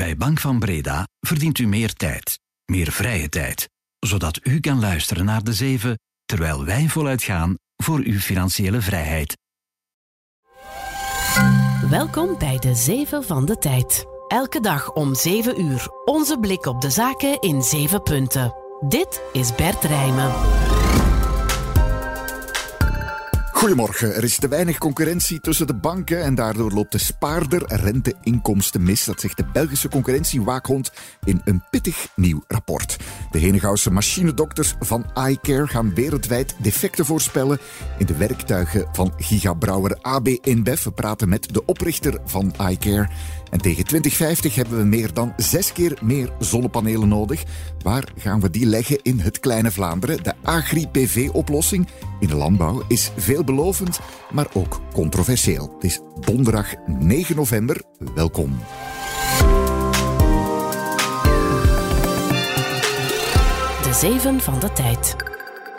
Bij Bank van Breda verdient u meer tijd, meer vrije tijd, zodat u kan luisteren naar de zeven terwijl wij voluit gaan voor uw financiële vrijheid. Welkom bij de Zeven van de Tijd. Elke dag om 7 uur onze blik op de zaken in 7 punten. Dit is Bert Rijmen. Goedemorgen. Er is te weinig concurrentie tussen de banken en daardoor loopt de spaarder renteinkomsten mis. Dat zegt de Belgische concurrentiewaakhond in een pittig nieuw rapport. De Henegouwse machinedokters van iCare gaan wereldwijd defecten voorspellen in de werktuigen van gigabrouwer AB InBev. We praten met de oprichter van iCare. En tegen 2050 hebben we meer dan zes keer meer zonnepanelen nodig. Waar gaan we die leggen in het kleine Vlaanderen? De Agri-PV-oplossing in de landbouw is veelbelovend, maar ook controversieel. Het is donderdag 9 november. Welkom. De Zeven van de Tijd.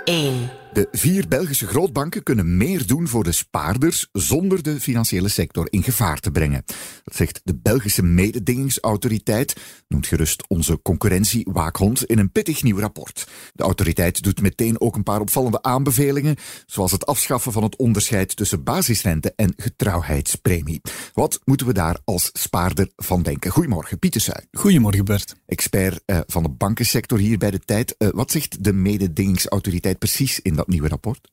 1. De vier Belgische grootbanken kunnen meer doen voor de spaarders zonder de financiële sector in gevaar te brengen. Dat zegt de Belgische mededingingsautoriteit, noemt gerust onze concurrentiewaakhond in een pittig nieuw rapport. De autoriteit doet meteen ook een paar opvallende aanbevelingen, zoals het afschaffen van het onderscheid tussen basisrente en getrouwheidspremie. Wat moeten we daar als spaarder van denken? Goedemorgen, Pieter Suij. Goedemorgen, Bert. Expert uh, van de bankensector hier bij de tijd. Uh, wat zegt de mededingingsautoriteit precies in dat nieuwe rapport?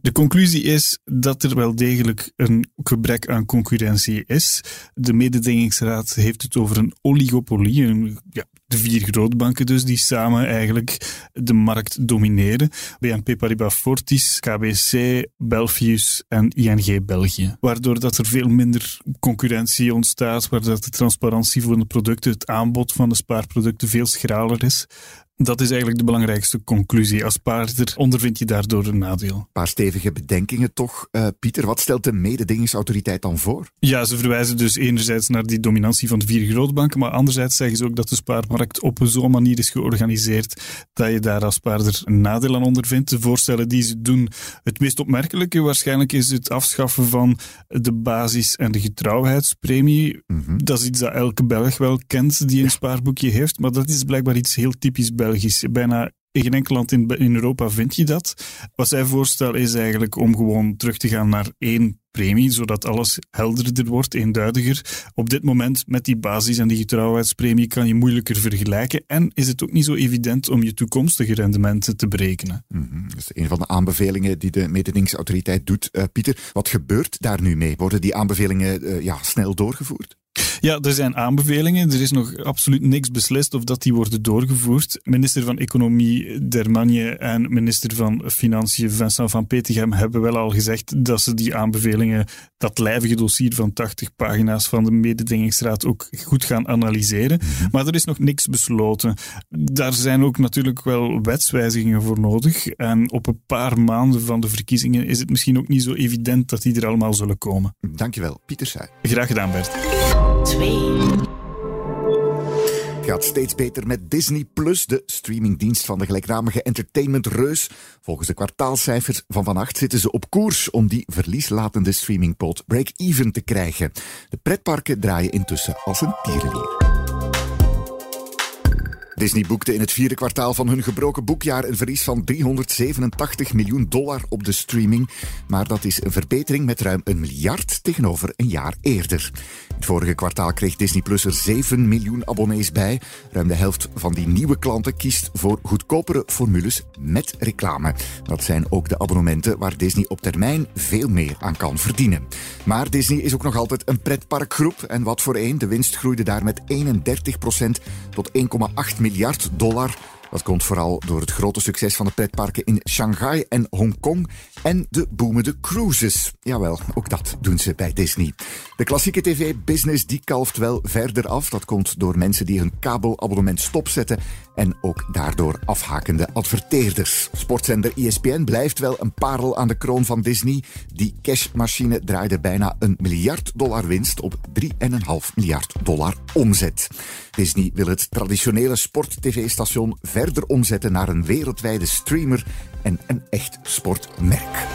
De conclusie is dat er wel degelijk een gebrek aan concurrentie is. De mededingingsraad heeft het over een oligopolie, ja, de vier grootbanken dus, die samen eigenlijk de markt domineren. BNP Paribas Fortis, KBC, Belfius en ING België. Waardoor dat er veel minder concurrentie ontstaat, waardoor de transparantie voor de producten, het aanbod van de spaarproducten veel schraler is. Dat is eigenlijk de belangrijkste conclusie. Als spaarder ondervind je daardoor een nadeel. Een paar stevige bedenkingen toch. Uh, Pieter, wat stelt de mededingingsautoriteit dan voor? Ja, ze verwijzen dus enerzijds naar die dominantie van de vier grootbanken, maar anderzijds zeggen ze ook dat de spaarmarkt op zo'n manier is georganiseerd dat je daar als spaarder een nadeel aan ondervindt. De voorstellen die ze doen, het meest opmerkelijke waarschijnlijk is het afschaffen van de basis- en de getrouwheidspremie. Mm Dat is iets dat elke Belg wel kent die een spaarboekje heeft, maar dat is blijkbaar iets heel typisch Belgisch Bijna in geen enkel land in, in Europa vind je dat. Wat zij voorstellen is eigenlijk om gewoon terug te gaan naar één premie, zodat alles helderder wordt, eenduidiger. Op dit moment met die basis- en die getrouwheidspremie kan je moeilijker vergelijken en is het ook niet zo evident om je toekomstige rendementen te berekenen. -hmm. Dat is een van de aanbevelingen die de mededingingsautoriteit doet. Uh, Pieter, wat gebeurt daar nu mee? Worden die aanbevelingen uh, ja, snel doorgevoerd? Ja, er zijn aanbevelingen. Er is nog absoluut niks beslist of dat die worden doorgevoerd. Minister van Economie Dermagne en minister van Financiën Vincent van Petegem hebben wel al gezegd dat ze die aanbevelingen, dat lijvige dossier van 80 pagina's van de mededingingsraad ook goed gaan analyseren. Mhm. Maar er is nog niks besloten. Daar zijn ook natuurlijk wel wetswijzigingen voor nodig. En op een paar maanden van de verkiezingen is het misschien ook niet zo evident dat die er allemaal zullen komen. Dankjewel, Pieter. Graag gedaan, Bert. 2. Het gaat steeds beter met Disney Plus, de streamingdienst van de gelijknamige entertainmentreus. Volgens de kwartaalcijfers van vannacht zitten ze op koers om die verlieslatende streamingpoot break-even te krijgen. De pretparken draaien intussen als een tierenlier. Disney boekte in het vierde kwartaal van hun gebroken boekjaar een verlies van 387 miljoen dollar op de streaming. Maar dat is een verbetering met ruim een miljard tegenover een jaar eerder. Het vorige kwartaal kreeg Disney Plus er 7 miljoen abonnees bij. Ruim de helft van die nieuwe klanten kiest voor goedkopere formules met reclame. Dat zijn ook de abonnementen waar Disney op termijn veel meer aan kan verdienen. Maar Disney is ook nog altijd een pretparkgroep. En wat voor één, de winst groeide daar met 31% tot 1,8 miljard dollar. Dat komt vooral door het grote succes van de pretparken in Shanghai en Hongkong en de boemende cruises. Jawel, ook dat doen ze bij Disney. De klassieke tv-business die kalft wel verder af. Dat komt door mensen die hun kabelabonnement stopzetten en ook daardoor afhakende adverteerders. Sportzender ESPN blijft wel een parel aan de kroon van Disney. Die cashmachine draaide bijna een miljard dollar winst op 3,5 miljard dollar omzet. Disney wil het traditionele sport-tv-station verder omzetten naar een wereldwijde streamer en een echt sportmerk.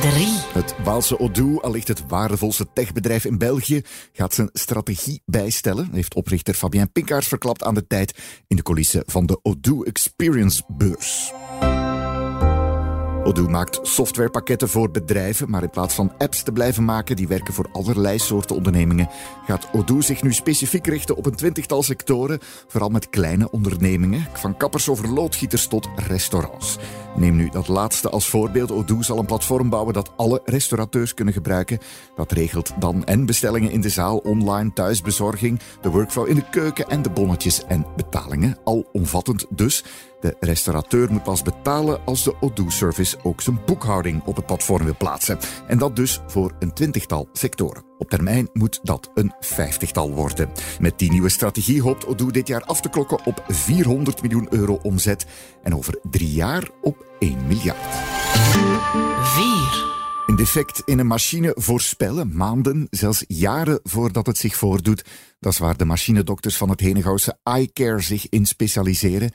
3. Het Waalse Odoo, allicht het waardevolste techbedrijf in België, gaat zijn strategie bijstellen, heeft oprichter Fabien Pinkaars verklapt aan de tijd in de coulissen van de Odoo Experience Beurs. Odoo maakt softwarepakketten voor bedrijven, maar in plaats van apps te blijven maken die werken voor allerlei soorten ondernemingen, gaat Odoo zich nu specifiek richten op een twintigtal sectoren, vooral met kleine ondernemingen, van kappers over loodgieters tot restaurants. Neem nu dat laatste als voorbeeld. Odoo zal een platform bouwen dat alle restaurateurs kunnen gebruiken. Dat regelt dan en bestellingen in de zaal, online, thuisbezorging, de workflow in de keuken en de bonnetjes en betalingen. Al omvattend dus. De restaurateur moet pas betalen als de Odoo-service ook zijn boekhouding op het platform wil plaatsen. En dat dus voor een twintigtal sectoren. Op termijn moet dat een vijftigtal worden. Met die nieuwe strategie hoopt Odoo dit jaar af te klokken op 400 miljoen euro omzet en over drie jaar op 1 miljard. 4. Een defect in een machine voorspellen, maanden, zelfs jaren voordat het zich voordoet. Dat is waar de machinedokters van het Henegouwse iCare zich in specialiseren.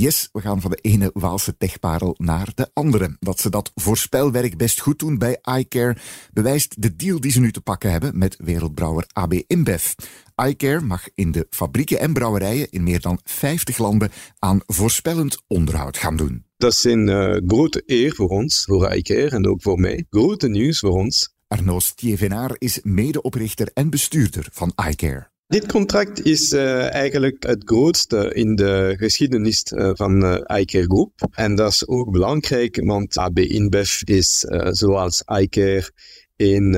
Yes, we gaan van de ene Waalse techparel naar de andere. Dat ze dat voorspelwerk best goed doen bij iCare bewijst de deal die ze nu te pakken hebben met wereldbrouwer AB InBev. iCare mag in de fabrieken en brouwerijen in meer dan 50 landen aan voorspellend onderhoud gaan doen. Dat is een uh, grote eer voor ons, voor iCare en ook voor mij. Grote nieuws voor ons. Arnaud Stievenaar is medeoprichter en bestuurder van iCare. Dit contract is uh, eigenlijk het grootste in de geschiedenis uh, van uh, iCare Group. En dat is ook belangrijk, want AB InBev is zoals iCare een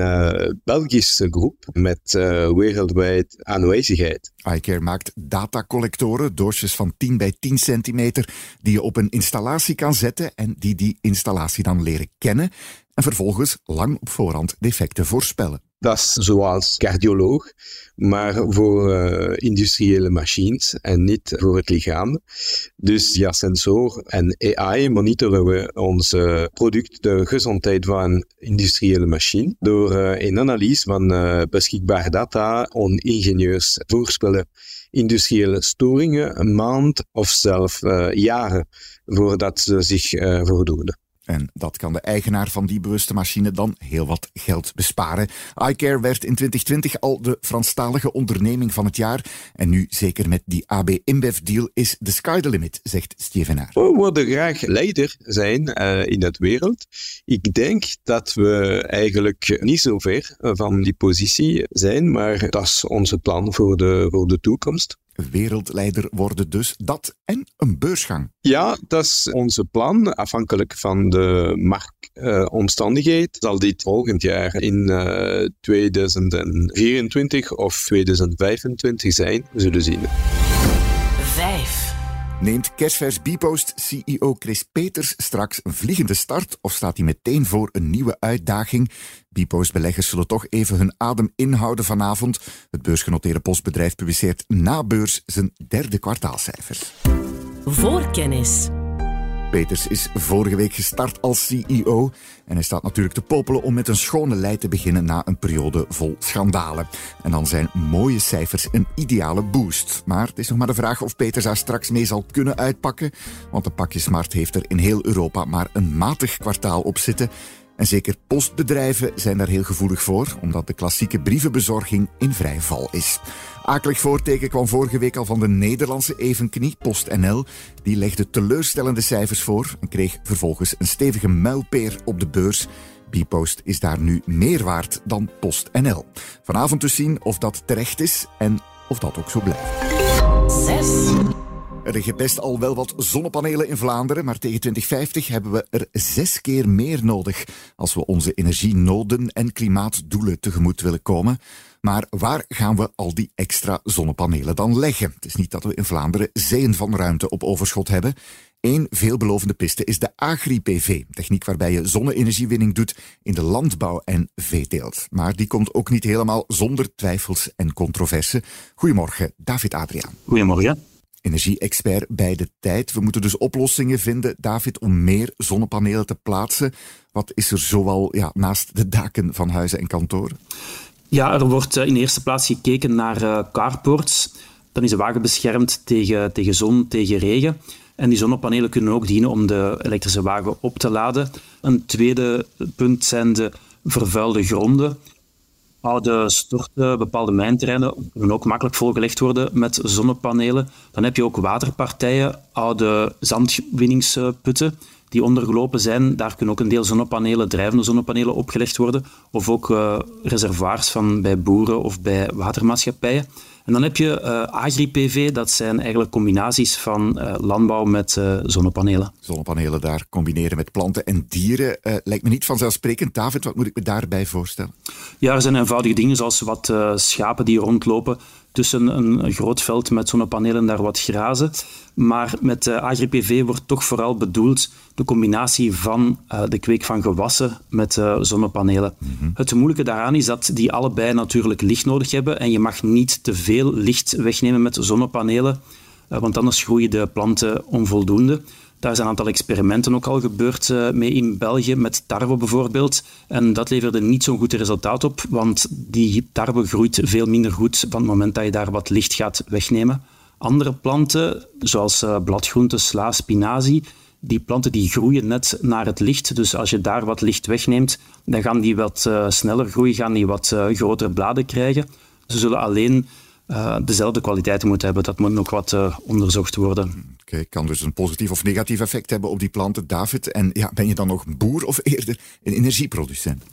Belgische groep met wereldwijd aanwezigheid. iCare maakt datacollectoren, doosjes van 10 bij 10 centimeter, die je op een installatie kan zetten en die die installatie dan leren kennen en vervolgens lang op voorhand defecten voorspellen. Dat is zoals cardioloog, maar voor uh, industriële machines en niet voor het lichaam. Dus via sensor en AI monitoren we ons product, de gezondheid van industriële machine, door een analyse van beschikbare data aan ingenieurs voorspellen industriële storingen een maand of zelf jaren voordat ze zich voordoen. En dat kan de eigenaar van die bewuste machine dan heel wat geld besparen. iCare werd in 2020 al de Franstalige onderneming van het jaar. En nu, zeker met die AB InBev-deal, is the sky the limit, zegt Stevenaar. We willen graag leider zijn uh, in de wereld. Ik denk dat we eigenlijk niet zo ver van die positie zijn, maar dat is onze plan voor de, voor de toekomst wereldleider worden dus. Dat en een beursgang. Ja, dat is onze plan. Afhankelijk van de marktomstandigheid uh, zal dit volgend jaar in uh, 2024 of 2025 zijn. We zullen zien. 5. Neemt kerstvers Bpost CEO Chris Peters straks een vliegende start of staat hij meteen voor een nieuwe uitdaging? Bpost beleggers zullen toch even hun adem inhouden vanavond. Het beursgenoteerde postbedrijf publiceert na beurs zijn derde kwartaalcijfers. Voorkennis. Peters is vorige week gestart als CEO en hij staat natuurlijk te popelen om met een schone lei te beginnen na een periode vol schandalen. En dan zijn mooie cijfers een ideale boost. Maar het is nog maar de vraag of Peters daar straks mee zal kunnen uitpakken, want de pakjesmarkt heeft er in heel Europa maar een matig kwartaal op zitten. En zeker postbedrijven zijn daar heel gevoelig voor, omdat de klassieke brievenbezorging in vrij val is. Akelig voorteken kwam vorige week al van de Nederlandse evenknie, PostNL. Die legde teleurstellende cijfers voor en kreeg vervolgens een stevige muilpeer op de beurs. Bpost is daar nu meer waard dan PostNL. Vanavond dus zien of dat terecht is en of dat ook zo blijft. 6. Er liggen best al wel wat zonnepanelen in Vlaanderen, maar tegen 2050 hebben we er zes keer meer nodig als we onze energienoden en klimaatdoelen tegemoet willen komen. Maar waar gaan we al die extra zonnepanelen dan leggen? Het is niet dat we in Vlaanderen zeeën van ruimte op overschot hebben. Eén veelbelovende piste is de agri-PV, techniek waarbij je zonne-energiewinning doet in de landbouw en veeteelt. Maar die komt ook niet helemaal zonder twijfels en controverse. Goedemorgen, David Adriaan. Goedemorgen energie-expert bij de tijd. We moeten dus oplossingen vinden, David, om meer zonnepanelen te plaatsen. Wat is er zoal ja, naast de daken van huizen en kantoren? Ja, er wordt eh, in eerste plaats gekeken naar uh, carports. Dan is de wagen beschermd tegen, tegen zon, tegen regen. En die zonnepanelen kunnen ook dienen om de elektrische wagen op te laden. Een tweede punt zijn de vervuilde gronden, oude storten, bepaalde mijnterreinen kunnen ook makkelijk volgelegd worden met zonnepanelen. Dan heb je ook waterpartijen, oude zandwinningsputten die ondergelopen zijn. Daar kunnen ook een deel zonnepanelen, drijvende zonnepanelen opgelegd worden. Of ook uh, reservoirs van bij boeren of bij watermaatschappijen. En dan heb je uh, agri-PV, dat zijn eigenlijk combinaties van uh, landbouw met uh, zonnepanelen. Zonnepanelen daar combineren met planten en dieren lijkt me niet vanzelfsprekend. David, wat moet ik me daarbij voorstellen? Ja, er zijn eenvoudige dingen zoals wat schapen die rondlopen tussen een groot veld met zonnepanelen daar wat grazen. Maar met uh, agri-PV wordt toch vooral bedoeld de combinatie van uh, de kweek van gewassen met uh, zonnepanelen. Mm-hmm. Het moeilijke daaraan is dat die allebei natuurlijk licht nodig hebben en je mag niet te veel licht wegnemen met zonnepanelen, want anders groeien de planten onvoldoende. Daar zijn een aantal experimenten ook al gebeurd uh, mee in België, met tarwe bijvoorbeeld. En dat leverde niet zo'n goed resultaat op, want die tarwe groeit veel minder goed van het moment dat je daar wat licht gaat wegnemen. Andere planten, zoals uh, bladgroenten, sla, spinazie, die planten die groeien net naar het licht. Dus als je daar wat licht wegneemt, dan gaan die wat uh, sneller groeien, gaan die wat grotere bladen krijgen. Ze zullen alleen uh, dezelfde kwaliteiten moeten hebben. Dat moet nog wat uh, onderzocht worden. Oké, kan dus een positief of negatief effect hebben op die planten. David, en ja, ben je dan nog boer of eerder een energieproducent?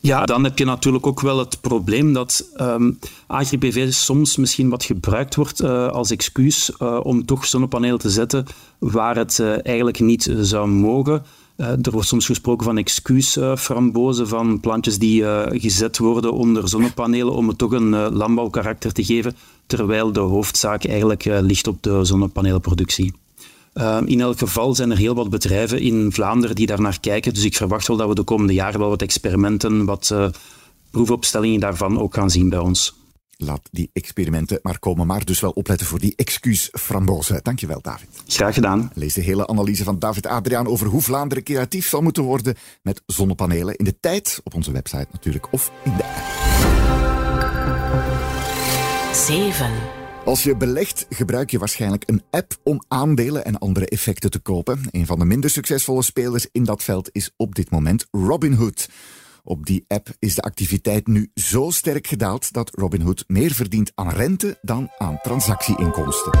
Ja, dan heb je natuurlijk ook wel het probleem dat um, agri-PV soms misschien wat gebruikt wordt uh, als excuus om toch zonnepanelen te zetten waar het eigenlijk niet zou mogen. Er wordt soms gesproken van excuusframbozen, van plantjes die gezet worden onder zonnepanelen om het toch een landbouwkarakter te geven, terwijl de hoofdzaak eigenlijk ligt op de zonnepanelenproductie. In elk geval zijn er heel wat bedrijven in Vlaanderen die daar naar kijken. Dus ik verwacht wel dat we de komende jaren wel wat experimenten, wat proefopstellingen daarvan ook gaan zien bij ons. Laat die experimenten maar komen, maar dus wel opletten voor die excuusframbozen. Dankjewel, David. Graag gedaan. Lees de hele analyse van David Adriaan over hoe Vlaanderen creatief zal moeten worden met zonnepanelen in de tijd, op onze website natuurlijk, of in de app. 7. Als je belegt, gebruik je waarschijnlijk een app om aandelen en andere effecten te kopen. Een van de minder succesvolle spelers in dat veld is op dit moment Robinhood. Op die app is de activiteit nu zo sterk gedaald dat Robinhood meer verdient aan rente dan aan transactieinkomsten.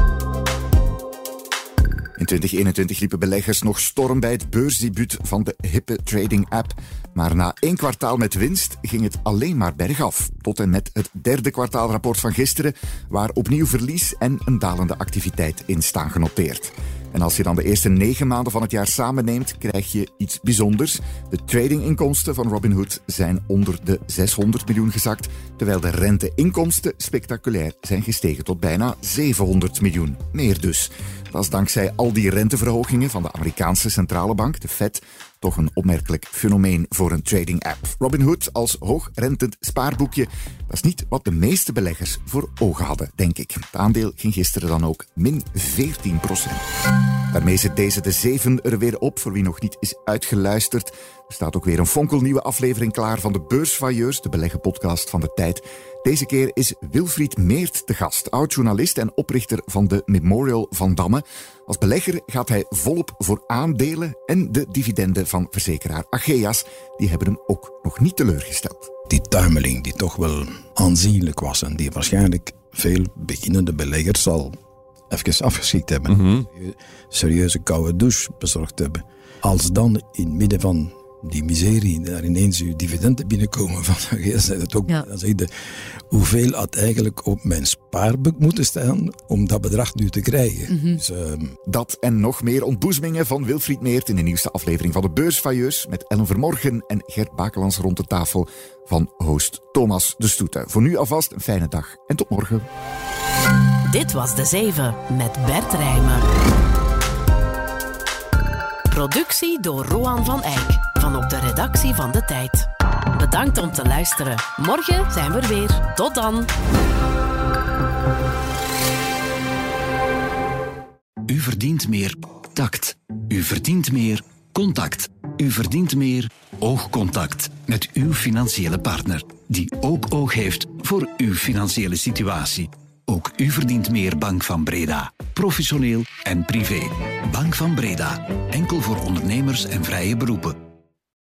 In 2021 liepen beleggers nog storm bij het beursdebuut van de hippe trading-app. Maar na één kwartaal met winst ging het alleen maar bergaf. Tot en met het derde kwartaalrapport van gisteren, waar opnieuw verlies en een dalende activiteit in staan genoteerd. En als je dan de eerste negen maanden van het jaar samenneemt, krijg je iets bijzonders. De tradinginkomsten van Robinhood zijn onder de 600 miljoen gezakt, terwijl de renteinkomsten spectaculair zijn gestegen tot bijna 700 miljoen. Meer dus. Dat is dankzij al die renteverhogingen van de Amerikaanse centrale bank, de Fed, toch een opmerkelijk fenomeen voor een trading app. Robinhood als hoogrentend spaarboekje, dat is niet wat de meeste beleggers voor ogen hadden, denk ik. Het aandeel ging gisteren dan ook min 14 procent. Daarmee zit deze de 7 er weer op, voor wie nog niet is uitgeluisterd. Er staat ook weer een fonkelnieuwe aflevering klaar van de Beursvailleurs, de beleggenpodcast van de tijd. Deze keer is Wilfried Meert te gast, oud-journalist en oprichter van de Memorial van Damme. Als belegger gaat hij volop voor aandelen en de dividenden van verzekeraar Ageas. Die hebben hem ook nog niet teleurgesteld. Die tuimeling die toch wel aanzienlijk was en die waarschijnlijk veel beginnende beleggers al even afgeschikt hebben. Mhm. Serieuze koude douche bezorgd hebben. Als dan in het midden van die miserie, daar ineens uw dividenden binnenkomen van zei het ook. Ja. Dan zeg je, hoeveel had eigenlijk op mijn spaarboek moeten staan om dat bedrag nu te krijgen? Dus, ehm, Dat en nog meer ontboezemingen van Wilfried Meert in de nieuwste aflevering van de Beursvailleurs met Ellen Vermorgen en Gert Bakelans rond de tafel van host Thomas de Stoete. Voor nu alvast een fijne dag en tot morgen. Dit was De Zeven met Bert Rijmen. Productie door Roan van Eyck op de redactie van De Tijd. Bedankt om te luisteren. Morgen zijn we er weer. Tot dan. U verdient meer tact. U verdient meer contact. U verdient meer oogcontact met uw financiële partner, die ook oog heeft voor uw financiële situatie. Ook u verdient meer Bank van Breda. Professioneel en privé. Bank van Breda. Enkel voor ondernemers en vrije beroepen.